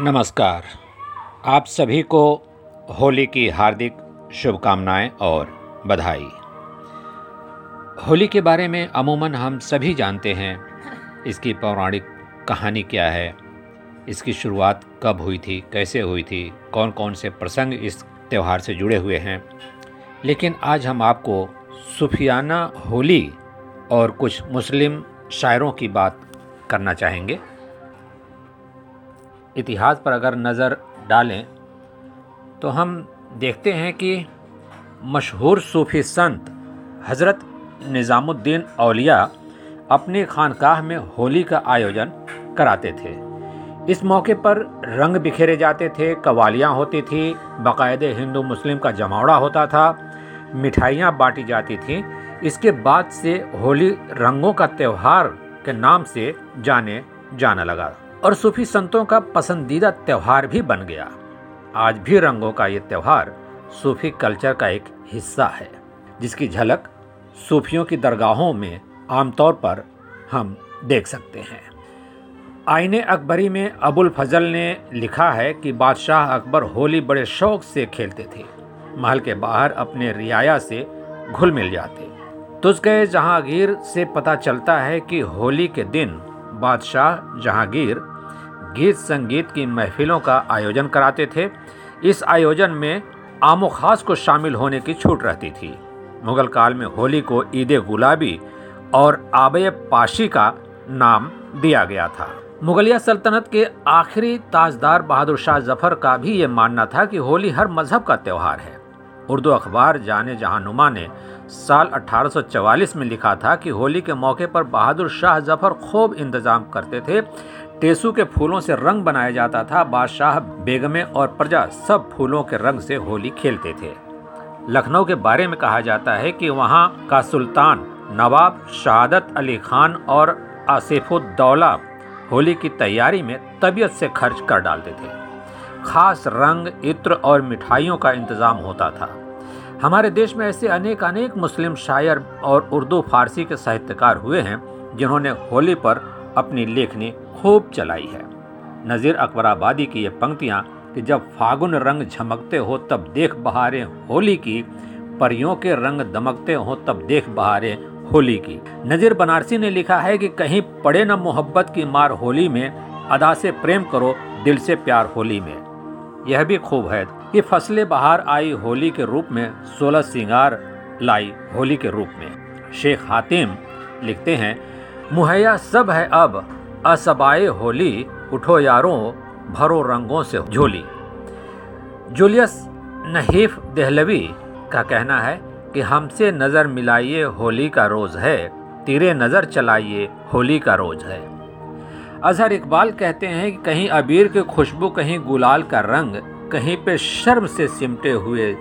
नमस्कार। आप सभी को होली की हार्दिक शुभकामनाएँ और बधाई। होली के बारे में अमूमन हम सभी जानते हैं। इसकी पौराणिक कहानी क्या है? इसकी शुरुआत कब हुई थी? कैसे हुई थी? कौन कौन से प्रसंग इस त्यौहार से जुड़े हुए हैं? लेकिन आज हम आपको सुफियाना होली और कुछ मुस्लिम शायरों की बात करना चाहेंगे। इतिहास पर अगर नज़र डालें तो हम देखते हैं कि मशहूर सूफ़ी संत हज़रत निज़ामुद्दीन अलिया अपनी खानकाह में होली का आयोजन कराते थे। इस मौके पर रंग बिखेरे जाते थे, कवालियाँ होती थी, बाकायदे हिंदू मुस्लिम का जमावड़ा होता था, मिठाइयाँ बांटी जाती थीं। इसके बाद से होली रंगों का त्यौहार के नाम से जाने जाना लगा। और सूफी संतों का पसंदीदा त्यौहार भी बन गया। आज भी रंगों का ये त्यौहार सूफी कल्चर का एक हिस्सा है, जिसकी झलक सूफियों की दरगाहों में आमतौर पर हम देख सकते हैं। आईने अकबरी में अबुल फजल ने लिखा है कि बादशाह अकबर होली बड़े शौक से खेलते थे। महल के बाहर अपने रियाया से घुल मिल जाते। गए जहांगीर से पता चलता है कि होली के दिन बादशाह जहांगीर गीत संगीत की महफिलों का आयोजन कराते थे। इस आयोजन में आमो खास को शामिल होने की छूट रहती थी। मुगल काल में होली को ईद गुलाबी और आबे पाशी का नाम दिया गया था। मुगलिया सल्तनत के आखिरी ताजदार बहादुर शाह ज़फ़र का भी ये मानना था कि होली हर मज़हब का त्यौहार है। उर्दू अखबार जाने जहानुमा ने साल 1844 में लिखा था कि होली के मौके पर बहादुर शाह ज़फ़र खूब इंतज़ाम करते थे। टेसू के फूलों से रंग बनाया जाता था। बादशाह बेगमें और प्रजा सब फूलों के रंग से होली खेलते थे। लखनऊ के बारे में कहा जाता है कि वहाँ का सुल्तान नवाब शहादत अली खान और आसिफुद्दौला होली की तैयारी में तबीयत से खर्च कर डालते थे। खास रंग, इत्र और मिठाइयों का इंतज़ाम होता था। हमारे देश में ऐसे अनेक अनेक मुस्लिम शायर और उर्दू, फारसी के साहित्यकार हुए हैं, जिन्होंने होली पर अपनी लेखनी खूब चलाई है। नज़ीर अकबराबादी की ये पंक्तियाँ कि जब फागुन रंग झमकते हो, तब देख बहारें होली की, परियों के रंग दमकते हो, तब देख बहारें होली की। नज़ीर बनारसी ने लिखा है कि कहीं पड़े न मोहब्बत की मार होली में, अदा से प्रेम करो, दिल से प्यार होली में। यह भी खूब है कि फ़सलें बाहर आई होली के रूप में सोलह सिंगार लाई होली के रूप में। शेख हातिम लिखते हैं, मुहैया सब है अब, असबाए होली, उठो यारों, भरो रंगों से झोली। जूलियस नहीफ दहलवी का कहना है कि, हमसे नज़र मिलाइए होली का रोज़ है, तीरे नज़र चलाइए होली का रोज़ है। अजहर इकबाल कहते हैं कि कहीं अबीर की खुशबू कहीं गुलाल का रंग, कहीं पे शर्म से सिमटे हुए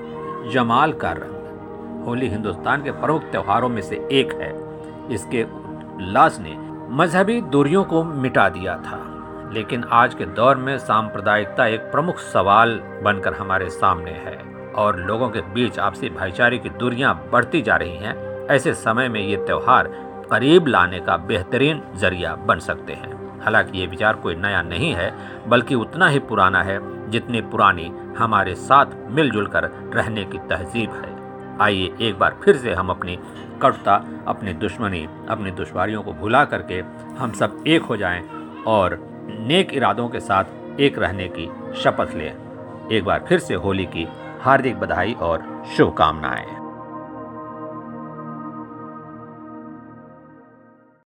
जमाल का रंग। होली हिंदुस्तान के प्रमुख त्योहारों में से एक है। इसके उल्लास ने मजहबी दूरियों को मिटा दिया था। लेकिन आज के दौर में सांप्रदायिकता एक प्रमुख सवाल बनकर हमारे सामने है और लोगों के बीच आपसी भाईचारे की दूरियाँ बढ़ती जा रही हैं। ऐसे समय में ये त्यौहार करीब लाने का बेहतरीन ज़रिया बन सकते हैं। हालाँकि ये विचार कोई नया नहीं है, बल्कि उतना ही पुराना है जितनी पुरानी हमारे साथ मिलजुल कर रहने की तहजीब है। आइए एक बार फिर से हम अपनी कटुता, अपनी दुश्मनी, अपनी दुश्वारियों को भुला करके हम सब एक हो जाएँ और नेक इरादों के साथ एक रहने की शपथ लें। एक बार फिर से होली की हार्दिक बधाई और शुभकामनाएँ।